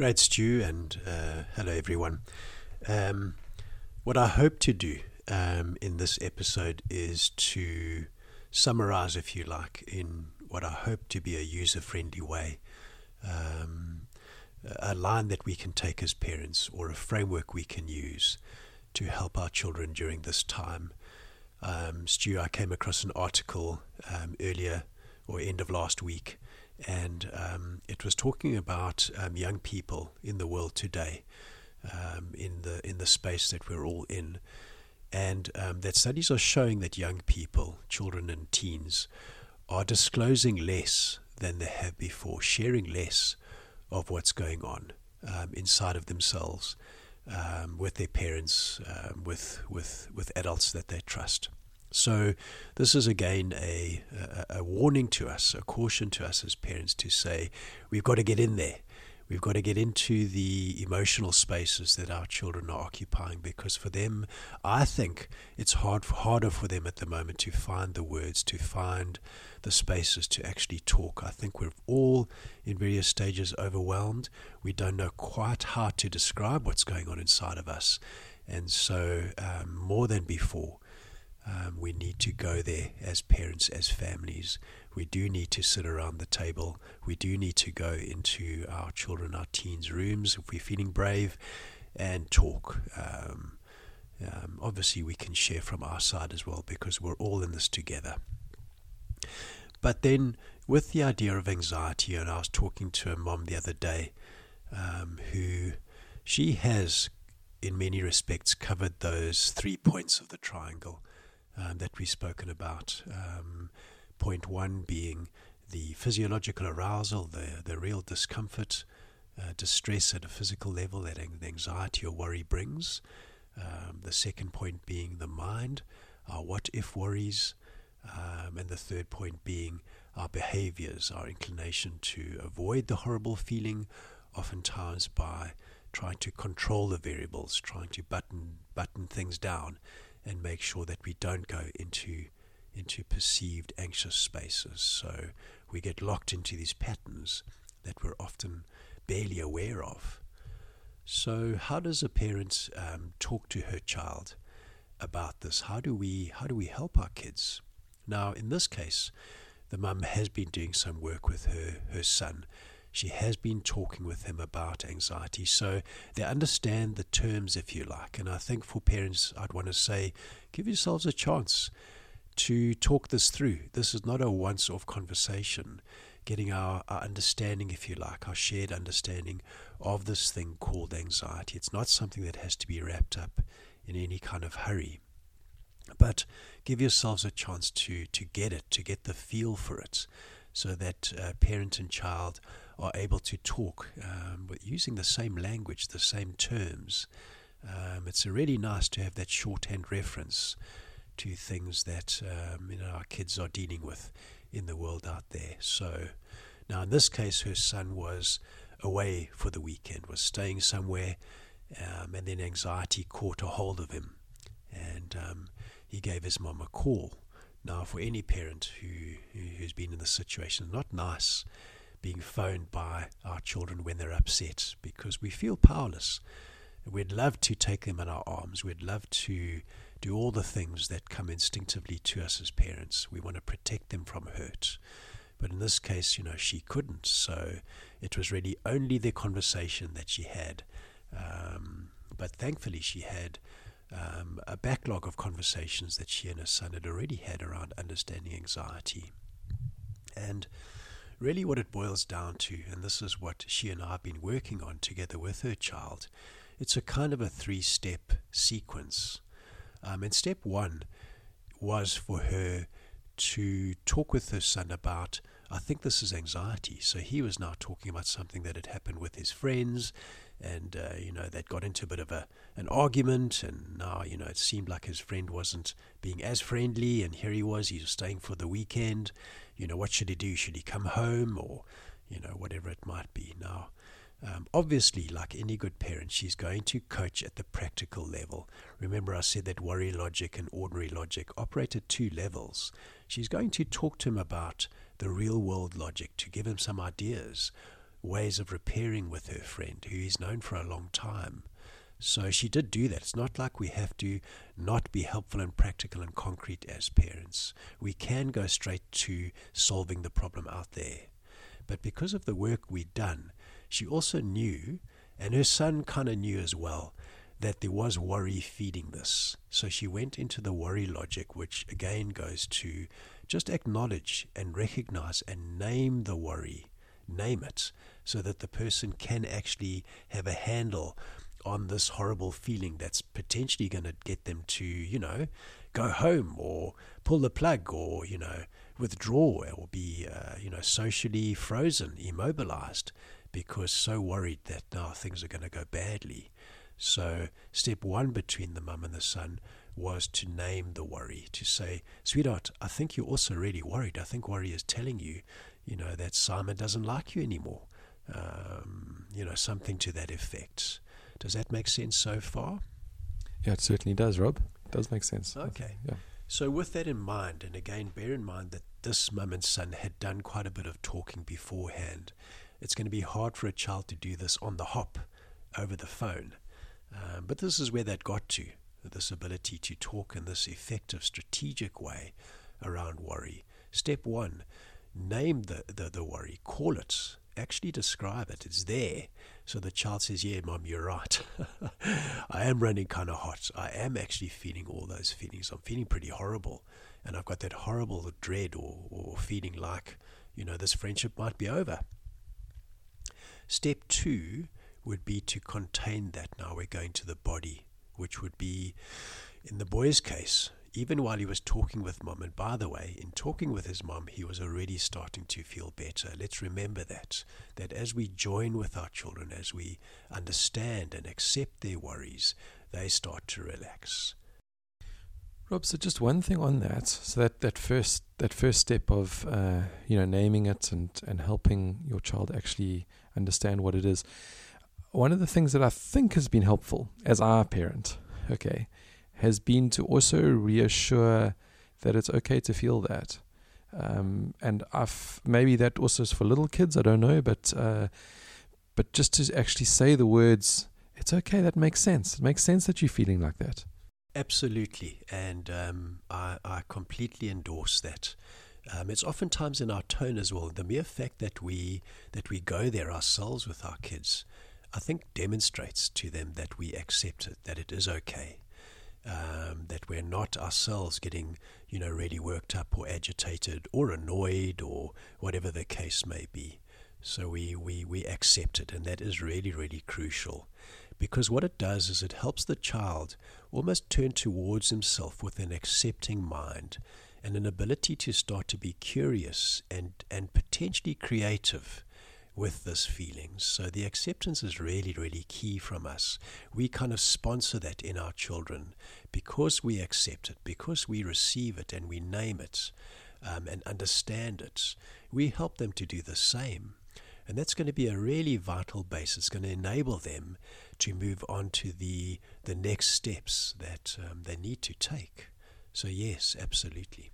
Great, Stu, and uh, hello, everyone. Um, what I hope to do um, in this episode is to summarize, if you like, in what I hope to be a user friendly way, um, a line that we can take as parents or a framework we can use to help our children during this time. Um, Stu, I came across an article um, earlier or end of last week, and um, it was talking about um, young people in the world today, um, in the in the space that we're all in, and um, that studies are showing that young people, children and teens, are disclosing less than they have before, sharing less of what's going on inside of themselves um, with their parents, um, with with with adults that they trust. So, this is again a, a, a warning to us, a caution to us as parents to say we've got to get in there. We've got to get into the emotional spaces that our children are occupying because for them, I think it's hard harder for them at the moment to find the words, to find the spaces to actually talk. I think we're all in various stages overwhelmed. We don't know quite how to describe what's going on inside of us. And so, um, more than before, um, we need to go there as parents, as families. We do need to sit around the table. We do need to go into our children, our teens' rooms if we're feeling brave and talk. Um, um, obviously, we can share from our side as well because we're all in this together. But then, with the idea of anxiety, and I was talking to a mom the other day um, who she has, in many respects, covered those three points of the triangle um, that we've spoken about. Um, point one being the physiological arousal, the, the real discomfort, uh, distress at a physical level that anxiety or worry brings. Um, the second point being the mind, our what if worries. Um, and the third point being our behaviors, our inclination to avoid the horrible feeling, oftentimes by trying to control the variables, trying to button button things down and make sure that we don't go into into perceived anxious spaces. So we get locked into these patterns that we're often barely aware of. So how does a parent um, talk to her child about this? How do we how do we help our kids? Now, in this case, the mum has been doing some work with her her son she has been talking with him about anxiety. So they understand the terms, if you like. And I think for parents, I'd want to say, give yourselves a chance to talk this through. This is not a once off conversation. Getting our, our understanding, if you like, our shared understanding of this thing called anxiety. It's not something that has to be wrapped up in any kind of hurry. But give yourselves a chance to, to get it, to get the feel for it, so that uh, parent and child are able to talk um, using the same language, the same terms. Um, it's really nice to have that shorthand reference to things that um, you know our kids are dealing with in the world out there. So now, in this case, her son was away for the weekend, was staying somewhere, um, and then anxiety caught a hold of him, and um, he gave his mom a call. Now, for any parent who who's been in this situation, not nice being phoned by our children when they're upset because we feel powerless. We'd love to take them in our arms. We'd love to do all the things that come instinctively to us as parents. We want to protect them from hurt. But in this case, you know, she couldn't. So it was really only the conversation that she had. Um, but thankfully, she had um, a backlog of conversations that she and her son had already had around understanding anxiety. And really what it boils down to, and this is what she and I have been working on together with her child, it's a kind of a three step sequence. Um, and step one was for her to talk with her son about, I think this is anxiety. So he was now talking about something that had happened with his friends, and uh, you know they'd got into a bit of a an argument, and now you know it seemed like his friend wasn't being as friendly, and here he was, he was staying for the weekend, you know, what should he do? Should he come home or, you know, whatever it might be. Now, um, obviously, like any good parent, she's going to coach at the practical level. Remember, I said that worry logic and ordinary logic operate at two levels. She's going to talk to him about the real world logic to give him some ideas. ways of repairing with her friend, who he's known for a long time. So she did do that. It's not like we have to not be helpful and practical and concrete as parents. We can go straight to solving the problem out there. But because of the work we'd done, she also knew, and her son kind of knew as well, that there was worry feeding this. So she went into the worry logic, which again goes to just acknowledge and recognize and name the worry, name it, so that the person can actually have a handle on this horrible feeling that's potentially going to get them to, you know, go home or pull the plug or, you know, withdraw or be, uh, you know, socially frozen, immobilized because so worried that now things are going to go badly. So, step one between the mum and the son was to name the worry, to say, Sweetheart, I think you're also really worried. I think worry is telling you, you know, that Simon doesn't like you anymore. Um, you know, something to that effect. Does that make sense so far? Yeah, it certainly does, Rob. It does make sense. Okay. Yeah. So, with that in mind, and again, bear in mind that this mum and son had done quite a bit of talking beforehand, it's going to be hard for a child to do this on the hop over the phone. Um, but this is where that got to this ability to talk in this effective, strategic way around worry. Step one name the, the, the worry, call it, actually describe it. It's there. So the child says, Yeah, mom, you're right. I am running kind of hot. I am actually feeling all those feelings. I'm feeling pretty horrible. And I've got that horrible dread or, or feeling like, you know, this friendship might be over. Step two would be to contain that. Now we're going to the body, which would be, in the boy's case, even while he was talking with mom, and by the way, in talking with his mom, he was already starting to feel better. Let's remember that. That as we join with our children, as we understand and accept their worries, they start to relax. Rob, so just one thing on that. So that, that first that first step of uh, you know naming it and, and helping your child actually understand what it is. One of the things that I think has been helpful as our parent, okay, has been to also reassure that it's okay to feel that. Um, and I've maybe that also is for little kids. I don't know, but uh, but just to actually say the words, it's okay. That makes sense. It makes sense that you're feeling like that. Absolutely, and um, I, I completely endorse that. Um, it's oftentimes in our tone as well. The mere fact that we that we go there ourselves with our kids, I think, demonstrates to them that we accept it, that it is okay um, that we're not ourselves getting, you know, really worked up or agitated or annoyed or whatever the case may be. So we, we, we accept it, and that is really, really crucial. Because what it does is it helps the child almost turn towards himself with an accepting mind and an ability to start to be curious and, and potentially creative with this feeling. So the acceptance is really, really key from us. We kind of sponsor that in our children because we accept it, because we receive it and we name it um, and understand it. We help them to do the same. And that's going to be a really vital base. It's going to enable them to move on to the, the next steps that um, they need to take. So, yes, absolutely.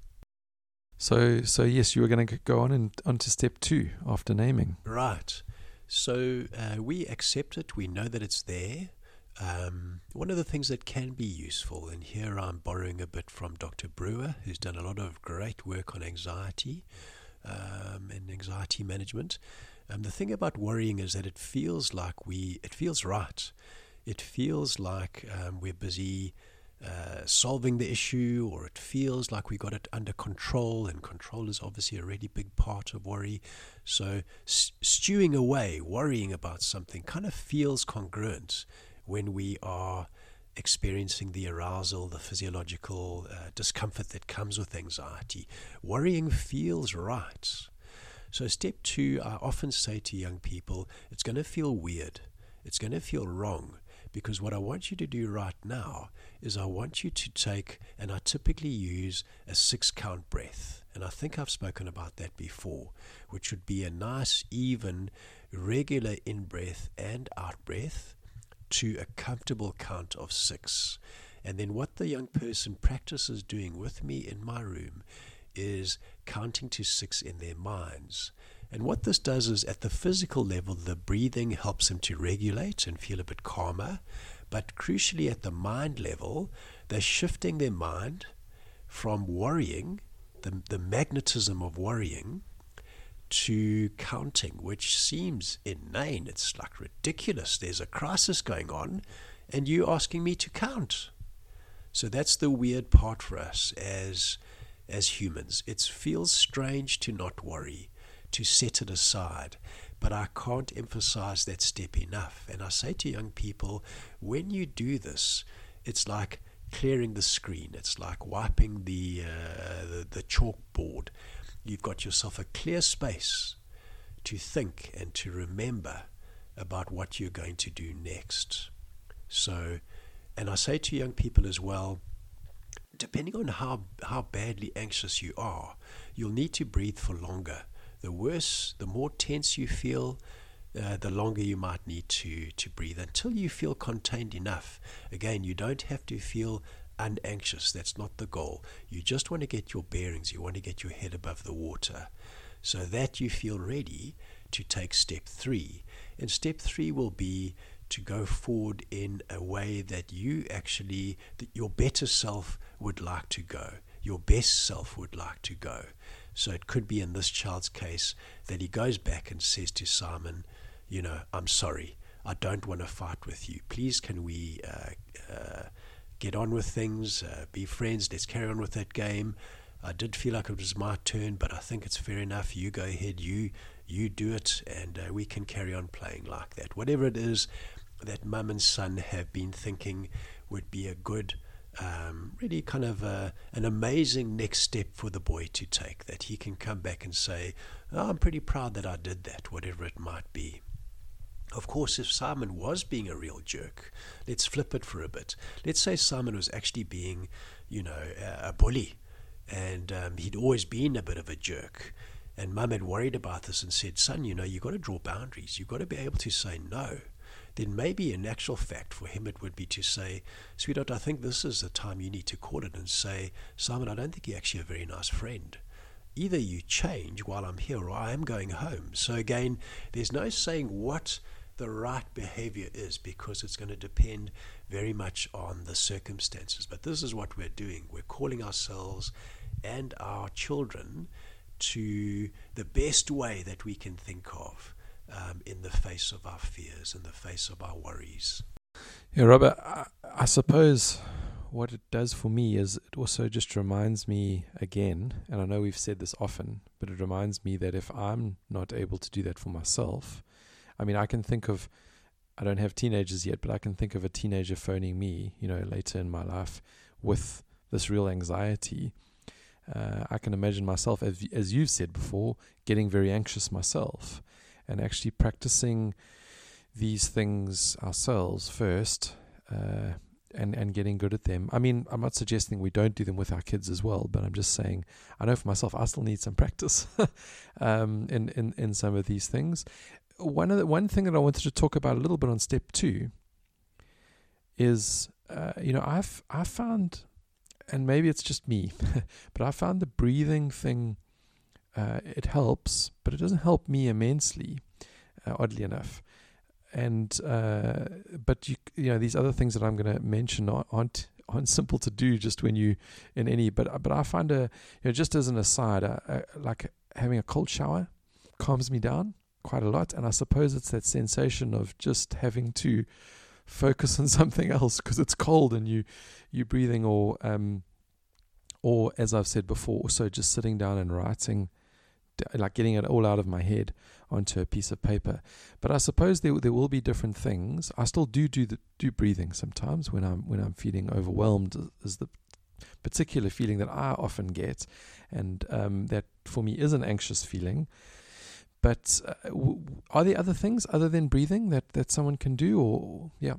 So, so yes, you were going to go on and on to step two after naming. Right. So uh, we accept it. We know that it's there. Um, one of the things that can be useful, and here I'm borrowing a bit from Dr. Brewer, who's done a lot of great work on anxiety um, and anxiety management. Um, the thing about worrying is that it feels like we, it feels right. It feels like um, we're busy uh, solving the issue, or it feels like we got it under control, and control is obviously a really big part of worry. So, st- stewing away, worrying about something, kind of feels congruent when we are experiencing the arousal, the physiological uh, discomfort that comes with anxiety. Worrying feels right. So, step two, I often say to young people, it's going to feel weird. It's going to feel wrong because what I want you to do right now is I want you to take, and I typically use a six count breath. And I think I've spoken about that before, which would be a nice, even, regular in breath and out breath to a comfortable count of six. And then what the young person practices doing with me in my room is counting to six in their minds. And what this does is at the physical level, the breathing helps them to regulate and feel a bit calmer. But crucially, at the mind level, they're shifting their mind from worrying, the, the magnetism of worrying, to counting, which seems inane. It's like ridiculous. There's a crisis going on, and you asking me to count. So that's the weird part for us as as humans. It feels strange to not worry, to set it aside. But I can't emphasize that step enough. And I say to young people, when you do this, it's like clearing the screen. It's like wiping the, uh, the, the chalkboard you've got yourself a clear space to think and to remember about what you're going to do next. So, and I say to young people as well, depending on how, how badly anxious you are, you'll need to breathe for longer. The worse, the more tense you feel, uh, the longer you might need to, to breathe until you feel contained enough. Again, you don't have to feel unanxious. That's not the goal. You just want to get your bearings. You want to get your head above the water so that you feel ready to take step three. And step three will be to go forward in a way that you actually, that your better self would like to go, your best self would like to go. So it could be in this child's case that he goes back and says to Simon, You know, I'm sorry. I don't want to fight with you. Please, can we uh, uh, get on with things, uh, be friends, let's carry on with that game. I did feel like it was my turn, but I think it's fair enough. You go ahead, you you do it, and uh, we can carry on playing like that. Whatever it is that mum and son have been thinking would be a good, um, really kind of a, an amazing next step for the boy to take. That he can come back and say, oh, I'm pretty proud that I did that, whatever it might be. Of course, if Simon was being a real jerk, let's flip it for a bit. Let's say Simon was actually being, you know, a, bully, and um, he'd always been a bit of a jerk. And mum had worried about this and said, Son, you know, you've got to draw boundaries. You've got to be able to say no. Then maybe in actual fact for him it would be to say, Sweetheart, I think this is the time you need to call it and say, Simon, I don't think you're actually a very nice friend either you change while I'm here or I am going home. So again, there's no saying what the right behavior is because it's going to depend very much on the circumstances. But this is what we're doing. We're calling ourselves and our children to the best way that we can think of um, in the face of our fears, in the face of our worries. Yeah, Robert, I, I suppose what it does for me is it also just reminds me again, and I know we've said this often, but it reminds me that if I'm not able to do that for myself, I mean, I can think of, I don't have teenagers yet, but I can think of a teenager phoning me, you know, later in my life with this real anxiety. Uh, I can imagine myself, as, as you've said before, getting very anxious myself and actually practicing these things ourselves first uh, and, and getting good at them. I mean, I'm not suggesting we don't do them with our kids as well, but I'm just saying, I know for myself, I still need some practice um, in, in, in some of these things one of the, one thing that I wanted to talk about a little bit on step two is uh, you know I've I found and maybe it's just me but I found the breathing thing uh, it helps but it doesn't help me immensely uh, oddly enough and uh, but you you know these other things that I'm going to mention aren't aren't simple to do just when you in any but but I find a you know just as an aside like having a cold shower calms me down quite a lot. And I suppose it's that sensation of just having to focus on something else because it's cold and you you breathing or um or as I've said before, also just sitting down and writing, like getting it all out of my head onto a piece of paper. But I suppose there there will be different things. I still do do the, do breathing sometimes when I'm when I'm feeling overwhelmed. Is the particular feeling that I often get, and um, that for me is an anxious feeling. But uh, w- are there other things other than breathing that, that someone can do? Or yeah,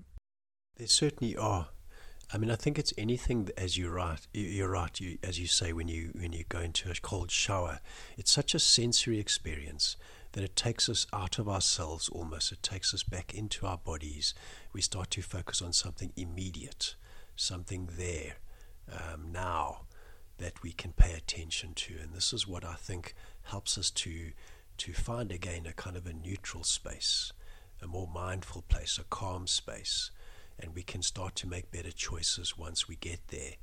there certainly are. I mean, I think it's anything that, as you right. You're right. You, as you say, when you when you go into a cold shower, it's such a sensory experience that it takes us out of ourselves almost. It takes us back into our bodies. We start to focus on something immediate, something there, um, now, that we can pay attention to. And this is what I think helps us to to find again a kind of a neutral space, a more mindful place, a calm space, and we can start to make better choices once we get there.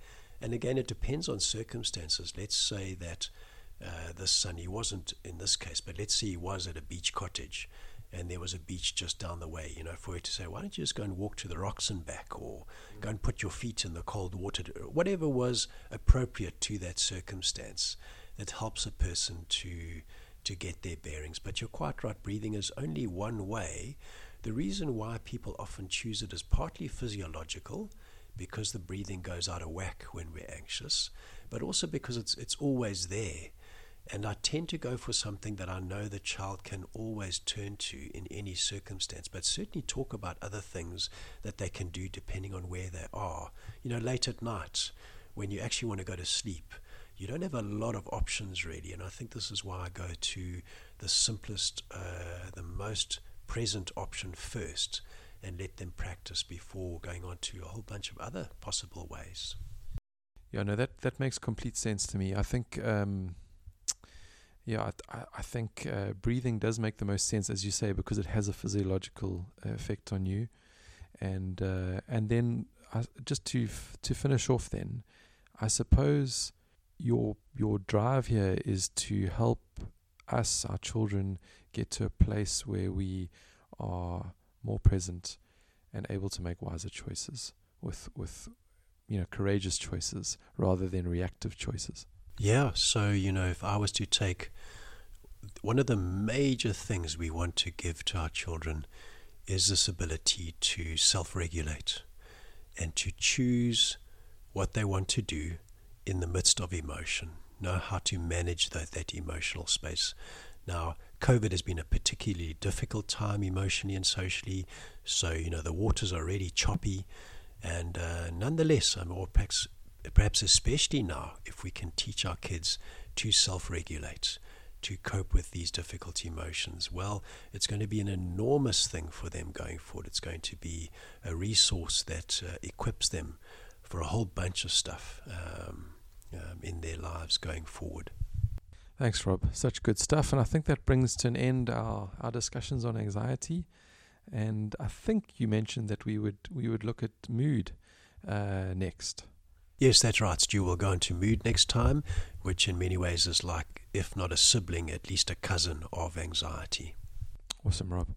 And again, it depends on circumstances. Let's say that uh, this son, he wasn't in this case, but let's say he was at a beach cottage and there was a beach just down the way, you know, for her to say, why don't you just go and walk to the rocks and back or go and put your feet in the cold water, whatever was appropriate to that circumstance that helps a person to to get their bearings. But you're quite right, breathing is only one way. The reason why people often choose it is partly physiological, because the breathing goes out of whack when we're anxious, but also because it's it's always there. And I tend to go for something that I know the child can always turn to in any circumstance, but certainly talk about other things that they can do depending on where they are. You know, late at night, when you actually want to go to sleep, you don't have a lot of options really. And I think this is why I go to the simplest, uh, the most present option first and let them practice before going on to a whole bunch of other possible ways. Yeah, no, that, that makes complete sense to me. I think. Um yeah, I, I think uh, breathing does make the most sense, as you say, because it has a physiological uh, effect on you, and uh, and then just to f- to finish off, then I suppose your your drive here is to help us, our children, get to a place where we are more present and able to make wiser choices with with you know courageous choices rather than reactive choices. Yeah, so, you know, if I was to take one of the major things we want to give to our children is this ability to self regulate and to choose what they want to do in the midst of emotion, know how to manage that, emotional space. Now, COVID has been a particularly difficult time emotionally and socially, so, you know, the waters are really choppy. And uh, nonetheless, I'm or perhaps perhaps especially now, if we can teach our kids to self regulate, to cope with these difficult emotions, well, it's going to be an enormous thing for them going forward. It's going to be a resource that uh, equips them for a whole bunch of stuff um, um, in their lives going forward. Thanks, Rob. Such good stuff. And I think that brings to an end our, our discussions on anxiety. And I think you mentioned that we would we would look at mood uh, next. Yes, that's right. Stu will go into mood next time, which in many ways is like, if not a sibling, at least a cousin of anxiety. Awesome, Rob.